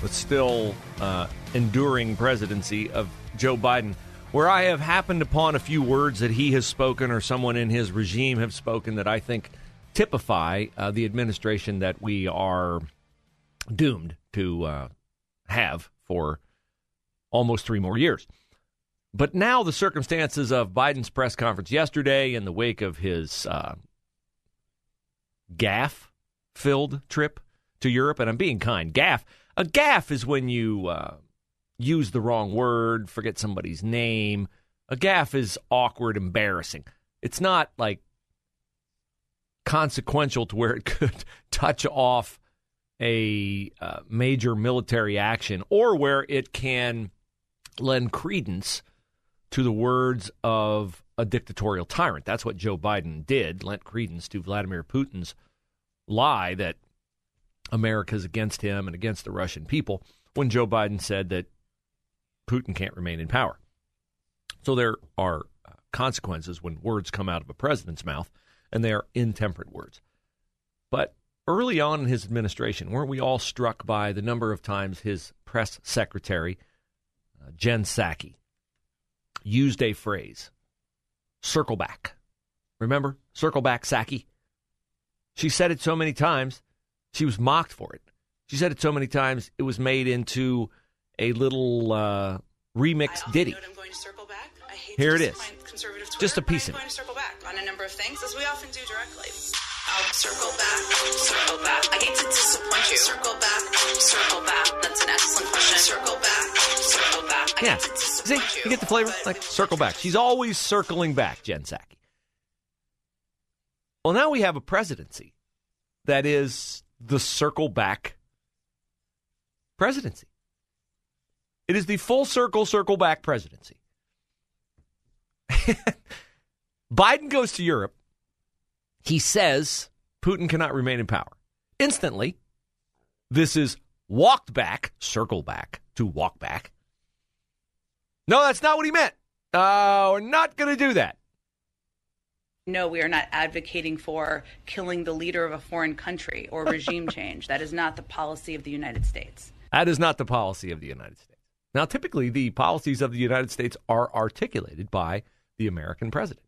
but still uh, enduring presidency of Joe Biden, where I have happened upon a few words that he has spoken or someone in his regime have spoken that I think typify uh, the administration that we are doomed to uh, have for almost three more years. But now the circumstances of Biden's press conference yesterday in the wake of his uh, gaffe filled trip to Europe, and I'm being kind, gaffe a gaffe is when you uh, use the wrong word, forget somebody's name. A gaffe is awkward, embarrassing. It's not like consequential to where it could touch off a uh, major military action or where it can lend credence to the words of a dictatorial tyrant. That's what Joe Biden did, lent credence to Vladimir Putin's lie that America's against him and against the Russian people when Joe Biden said that Putin can't remain in power. So there are uh, consequences when words come out of a president's mouth, and they are intemperate words. But early on in his administration, weren't we all struck by the number of times his press secretary, uh, Jen Psaki, used a phrase, circle back? Remember? Circle back, Psaki? She said it so many times she was mocked for it. She said it so many times it was made into a little uh, remix ditty. Here it is. Just a piece of it. circle back on a number of things, as we often do directly. I'll circle back, circle back. I hate to disappoint you. Circle back, circle back. That's an excellent question. Circle back, circle back. I yeah. See, you. you get the flavor? Like circle back. She's always circling back, Jen Psaki. Well, now we have a presidency that is the circle back presidency. It is the full circle, circle back presidency. Biden goes to Europe. He says Putin cannot remain in power. Instantly, this is walked back, circle back to walk back. No, that's not what he meant. Uh, we're not going to do that. No, we are not advocating for killing the leader of a foreign country or regime change. That is not the policy of the United States. That is not the policy of the United States. Now, typically, the policies of the United States are articulated by the American president.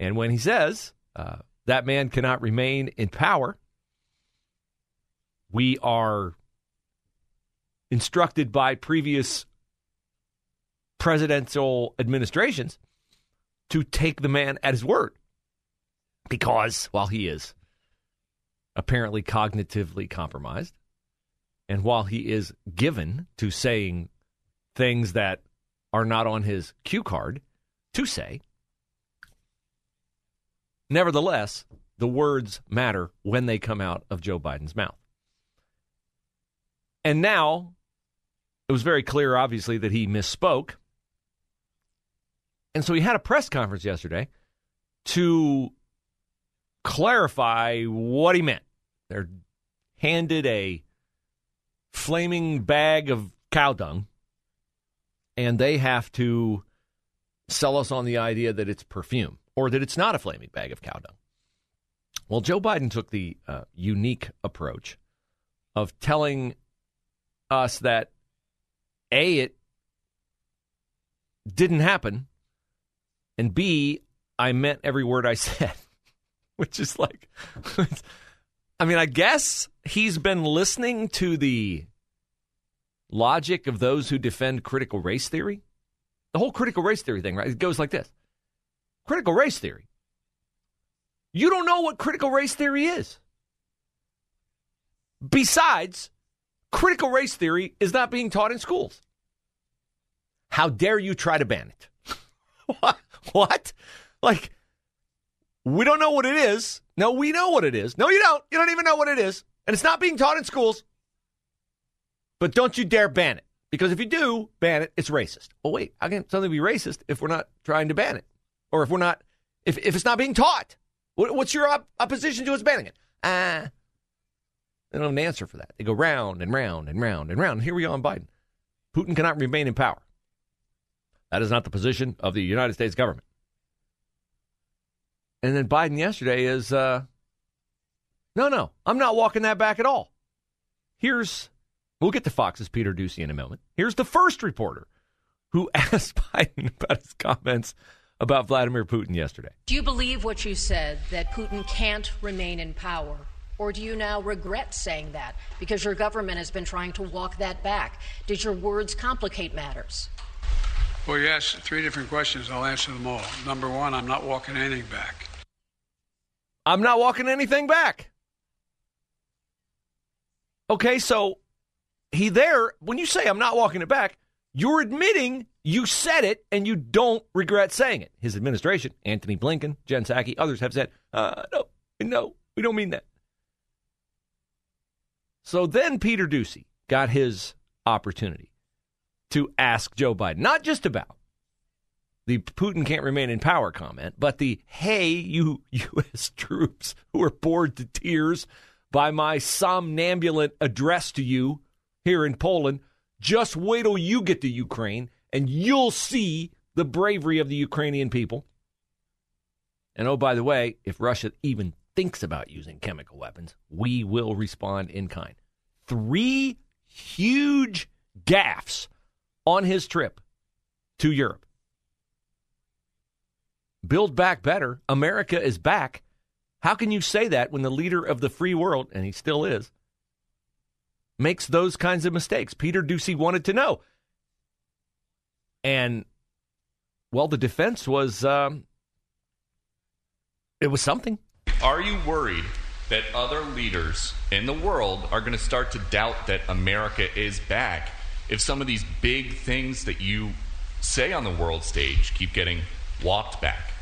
And when he says uh, that man cannot remain in power, we are instructed by previous presidential administrations to take the man at his word because while he is apparently cognitively compromised, and while he is given to saying things that are not on his cue card to say, nevertheless, the words matter when they come out of Joe Biden's mouth. And now it was very clear, obviously, that he misspoke. And so he had a press conference yesterday to clarify what he meant. They're handed a flaming bag of cow dung, and they have to sell us on the idea that it's perfume or that it's not a flaming bag of cow dung. Well, Joe Biden took the uh, unique approach of telling us that A, it didn't happen, and B, I meant every word I said which is like, I mean, I guess he's been listening to the logic of those who defend critical race theory? The whole critical race theory thing, right? It goes like this critical race theory. You don't know what critical race theory is. Besides, critical race theory is not being taught in schools. How dare you try to ban it? what? Like, we don't know what it is. No, we know what it is. No, you don't. You don't even know what it is. And it's not being taught in schools. But don't you dare ban it. Because if you do ban it, it's racist. Oh, wait, how can something be racist if we're not trying to ban it? Or if we're not, if, if it's not being taught? What's your op- opposition to us banning it? Ah. Uh, they don't have an answer for that. They go round and round and round and round. Here we are on Biden. Putin cannot remain in power. That is not the position of the United States government. And then Biden yesterday is, uh, no, no, I'm not walking that back at all. Here's, we'll get to Fox's Peter Doocy in a moment. Here's the first reporter who asked Biden about his comments about Vladimir Putin yesterday. Do you believe what you said, that Putin can't remain in power? Or do you now regret saying that because your government has been trying to walk that back? Did your words complicate matters? Well, you asked three different questions. I'll answer them all. Number one, I'm not walking anything back. I'm not walking anything back. Okay, so he there, when you say I'm not walking it back, you're admitting you said it and you don't regret saying it. His administration, Antony Blinken, Jen Psaki, others have said, uh, no, no, we don't mean that. So then Peter Doocy got his opportunity to ask Joe Biden, not just about the Putin can't remain in power comment, but the hey, you U.S. troops who are bored to tears by my somnambulant address to you here in Poland, just wait till you get to Ukraine and you'll see the bravery of the Ukrainian people. And oh, by the way, if Russia even thinks about using chemical weapons, we will respond in kind. Three huge gaffes on his trip to Europe. Build back better. America is back. How can you say that when the leader of the free world, and he still is, makes those kinds of mistakes? Peter Doocy wanted to know. And well, the defense was um, it was something. Are you worried that other leaders in the world are going to start to doubt that America is back if some of these big things that you say on the world stage keep getting walked back?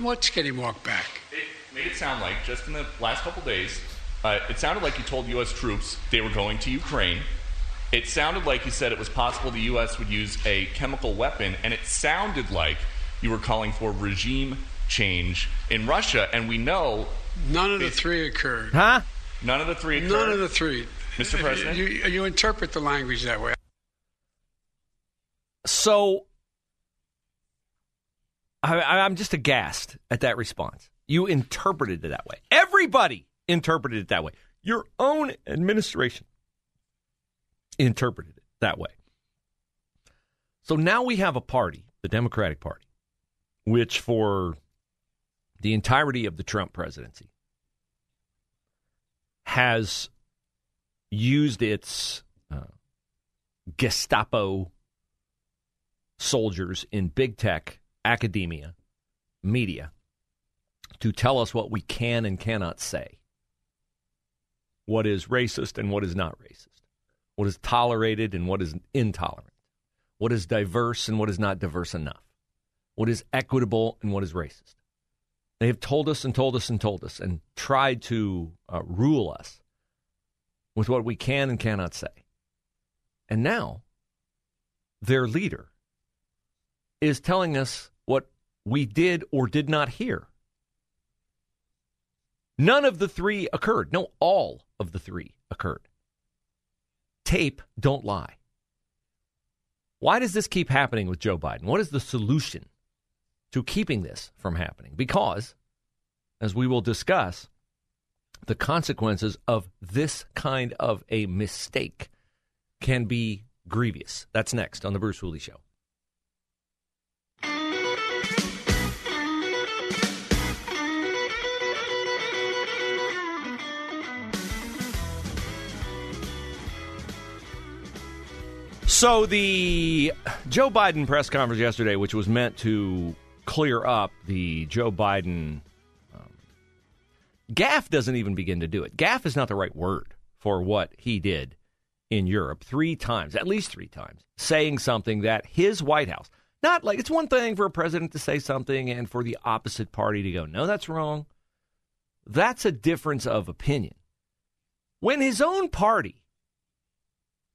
What's getting walked back? It made it sound like just in the last couple days, uh, it sounded like you told U.S. troops they were going to Ukraine it sounded like you said it was possible the U.S. would use a chemical weapon, and it sounded like you were calling for regime change in Russia. And we know none of the three occurred. Huh? None of the three occurred. None of the three, Mr. President. You, you interpret the language that way. So I, I'm just aghast at that response. You interpreted it that way. Everybody interpreted it that way. Your own administration interpreted it that way. So now we have a party, the Democratic Party, which for the entirety of the Trump presidency has used its uh, Gestapo soldiers in big tech, academia, media to tell us what we can and cannot say, what is racist and what is not racist what is tolerated and what is intolerant, what is diverse and what is not diverse enough, what is equitable and what is racist. They have told us and told us and told us and tried to uh, rule us with what we can and cannot say. And now their leader is telling us what we did or did not hear. None of the three occurred. No, all of the three occurred tape don't lie. Why does this keep happening with Joe Biden? What is the solution to keeping this from happening? Because, as we will discuss, the consequences of this kind of a mistake can be grievous. That's next on The Bruce Hooley Show. So the Joe Biden press conference yesterday, which was meant to clear up the Joe Biden um, gaffe, doesn't even begin to do it. Gaffe is not the right word for what he did in Europe three times, at least three times, saying something that his White House, not like it's one thing for a president to say something and for the opposite party to go, no, that's wrong. That's a difference of opinion. When his own party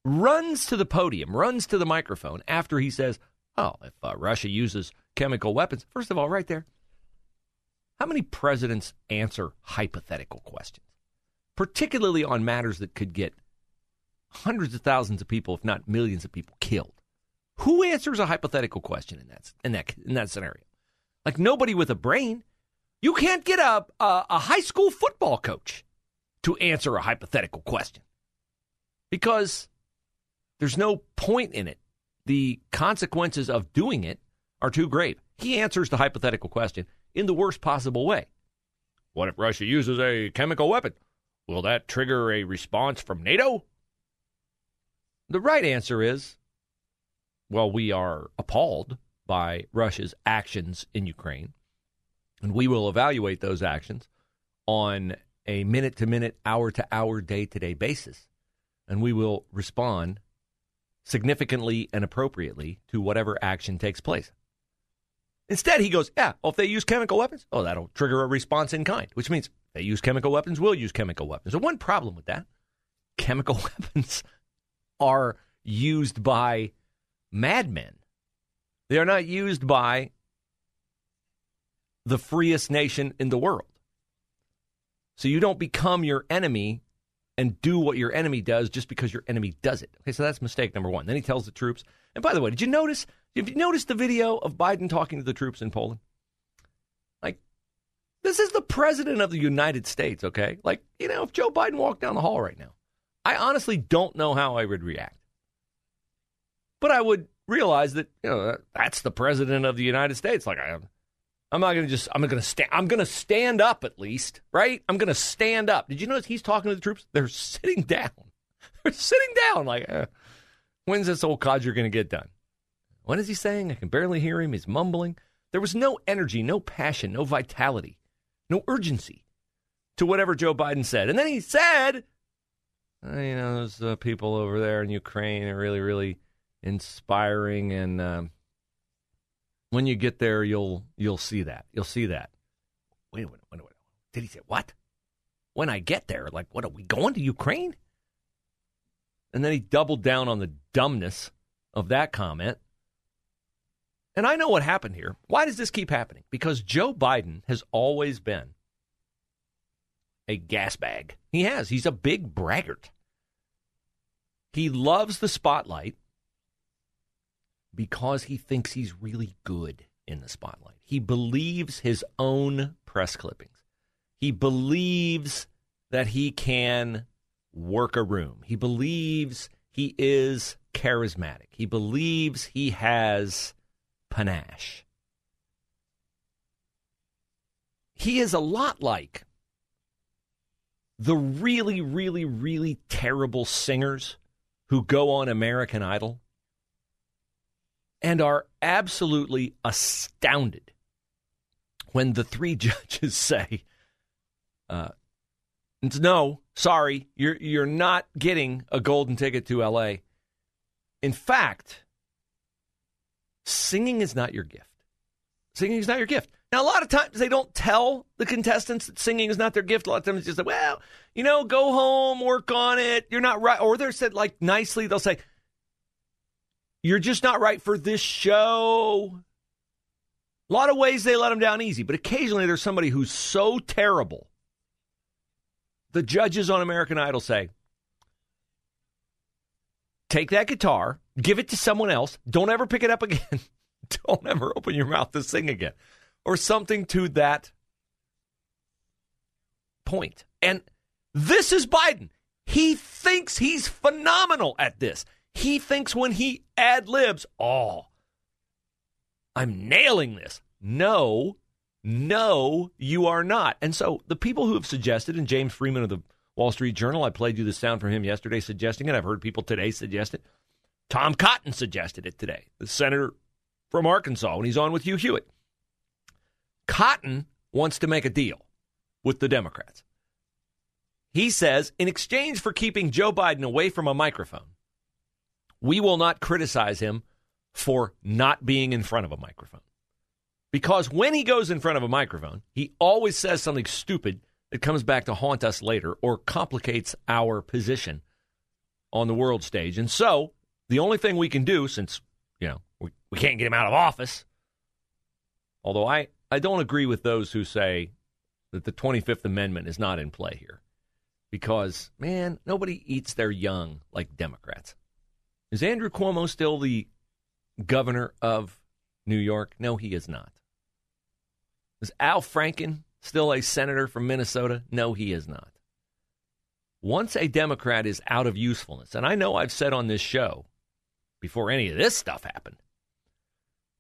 runs to the podium, runs to the microphone after he says, Oh, if uh, Russia uses chemical weapons, first of all, right there, how many presidents answer hypothetical questions, particularly on matters that could get hundreds of thousands of people, if not millions of people, killed? Who answers a hypothetical question in that in that in that scenario? Like nobody with a brain. You can't get a, a, a high school football coach to answer a hypothetical question because there's no point in it. The consequences of doing it are too grave. He answers the hypothetical question in the worst possible way. What if Russia uses a chemical weapon? Will that trigger a response from NATO? The right answer is well, we are appalled by Russia's actions in Ukraine, and we will evaluate those actions on a minute to minute, hour to hour, day to day basis. And we will respond significantly and appropriately to whatever action takes place. Instead, he goes, Yeah, well, if they use chemical weapons, oh, that'll trigger a response in kind, which means they use chemical weapons, we'll use chemical weapons. So, one problem with that chemical weapons are used by madmen, they are not used by the freest nation in the world. So, you don't become your enemy and do what your enemy does just because your enemy does it. Okay, so that's mistake number one. Then he tells the troops. And by the way, did you notice? Have you noticed the video of Biden talking to the troops in Poland? Like, this is the president of the United States. Okay, like you know, if Joe Biden walked down the hall right now, I honestly don't know how I would react. But I would realize that you know that's the president of the United States. Like I I'm not going to just. I'm going to stand. I'm going to stand up at least, right? I'm going to stand up. Did you notice he's talking to the troops? They're sitting down. They're sitting down. Like, uh, when's this old codger going to get done? What is he saying? I can barely hear him. He's mumbling. There was no energy, no passion, no vitality, no urgency to whatever Joe Biden said. And then he said, uh, you know, those uh, people over there in Ukraine are really, really inspiring and. Um, when you get there, you'll you'll see that. You'll see that. Wait, wait, wait, wait. Did he say what? When I get there, like, what are we going to Ukraine? And then he doubled down on the dumbness of that comment. And I know what happened here. Why does this keep happening? Because Joe Biden has always been a gas bag. He has. He's a big braggart. He loves the spotlight because he thinks he's really good in the spotlight. He believes his own press clippings. He believes that he can work a room. He believes he is charismatic. He believes he has panache. He is a lot like the really, really, really terrible singers who go on American Idol and are absolutely astounded when the three judges say, uh, "No, sorry, you're you're not getting a golden ticket to L.A." In fact, singing is not your gift. Singing is not your gift. Now, a lot of times they don't tell the contestants that singing is not their gift. A lot of times it's just like, well, you know, go home, work on it. You're not right. Or they're said like nicely, they'll say, you're just not right for this show. A lot of ways they let them down easy, but occasionally there's somebody who's so terrible. The judges on American Idol say, take that guitar, give it to someone else, don't ever pick it up again, don't ever open your mouth to sing again, or something to that point. And this is Biden. He thinks he's phenomenal at this. He thinks when he ad libs, oh, I'm nailing this. No, no, you are not. And so the people who have suggested, and James Freeman of the Wall Street Journal, I played you the sound from him yesterday suggesting it. I've heard people today suggest it. Tom Cotton suggested it today, the senator from Arkansas, when he's on with Hugh Hewitt. Cotton wants to make a deal with the Democrats. He says, in exchange for keeping Joe Biden away from a microphone, we will not criticize him for not being in front of a microphone. Because when he goes in front of a microphone, he always says something stupid that comes back to haunt us later or complicates our position on the world stage. And so, the only thing we can do, since, you know, we, we can't get him out of office, although I, I don't agree with those who say that the 25th Amendment is not in play here. Because, man, nobody eats their young like Democrats. Is Andrew Cuomo still the governor of New York? No, he is not. Is Al Franken still a senator from Minnesota? No, he is not. Once a Democrat is out of usefulness, and I know I've said on this show before any of this stuff happened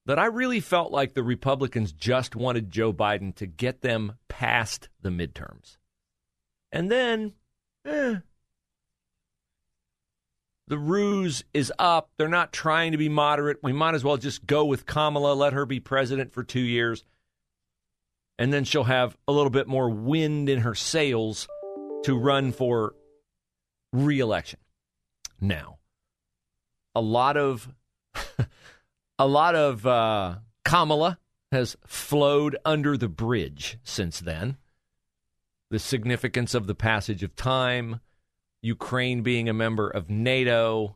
that I really felt like the Republicans just wanted Joe Biden to get them past the midterms. And then, eh, the ruse is up. They're not trying to be moderate. We might as well just go with Kamala, let her be president for two years and then she'll have a little bit more wind in her sails to run for reelection. Now, a lot of a lot of uh, Kamala has flowed under the bridge since then. The significance of the passage of time, Ukraine being a member of NATO.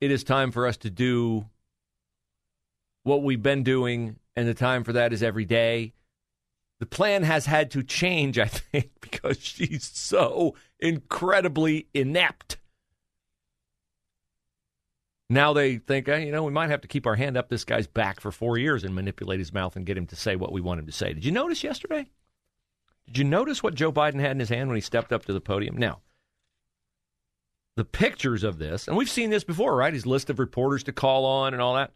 It is time for us to do what we've been doing and the time for that is every day. The plan has had to change, I think, because she's so incredibly inept. Now they think, you know, we might have to keep our hand up this guy's back for four years and manipulate his mouth and get him to say what we want him to say. Did you notice yesterday? Did you notice what Joe Biden had in his hand when he stepped up to the podium? Now, the pictures of this, and we've seen this before, right? His list of reporters to call on and all that.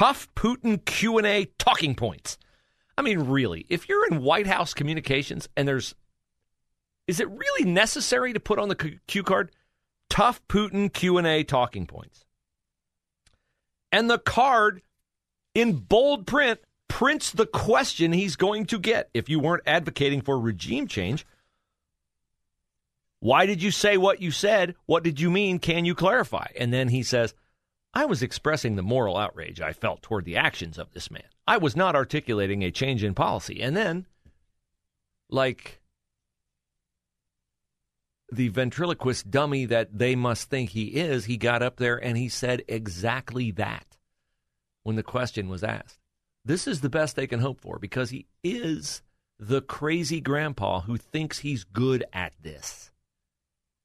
tough Putin Q&A talking points. I mean, really, if you're in White House communications and there's is it really necessary to put on the cue card tough Putin Q&A talking points? And the card in bold print prints the question he's going to get if you weren't advocating for regime change. Why did you say what you said? What did you mean? Can you clarify? And then he says, I was expressing the moral outrage I felt toward the actions of this man. I was not articulating a change in policy. And then, like the ventriloquist dummy that they must think he is, he got up there and he said exactly that when the question was asked. This is the best they can hope for because he is the crazy grandpa who thinks he's good at this.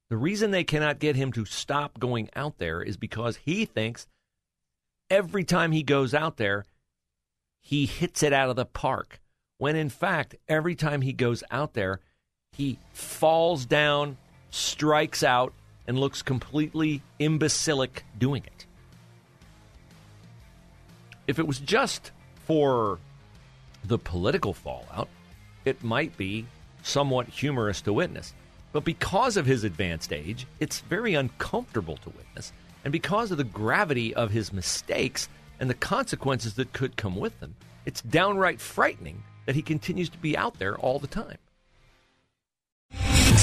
The reason they cannot get him to stop going out there is because he thinks every time he goes out there, he hits it out of the park. When in fact, every time he goes out there, he falls down, strikes out, and looks completely imbecilic doing it. If it was just for the political fallout, it might be somewhat humorous to witness. But because of his advanced age, it's very uncomfortable to witness. And because of the gravity of his mistakes and the consequences that could come with them, it's downright frightening that he continues to be out there all the time.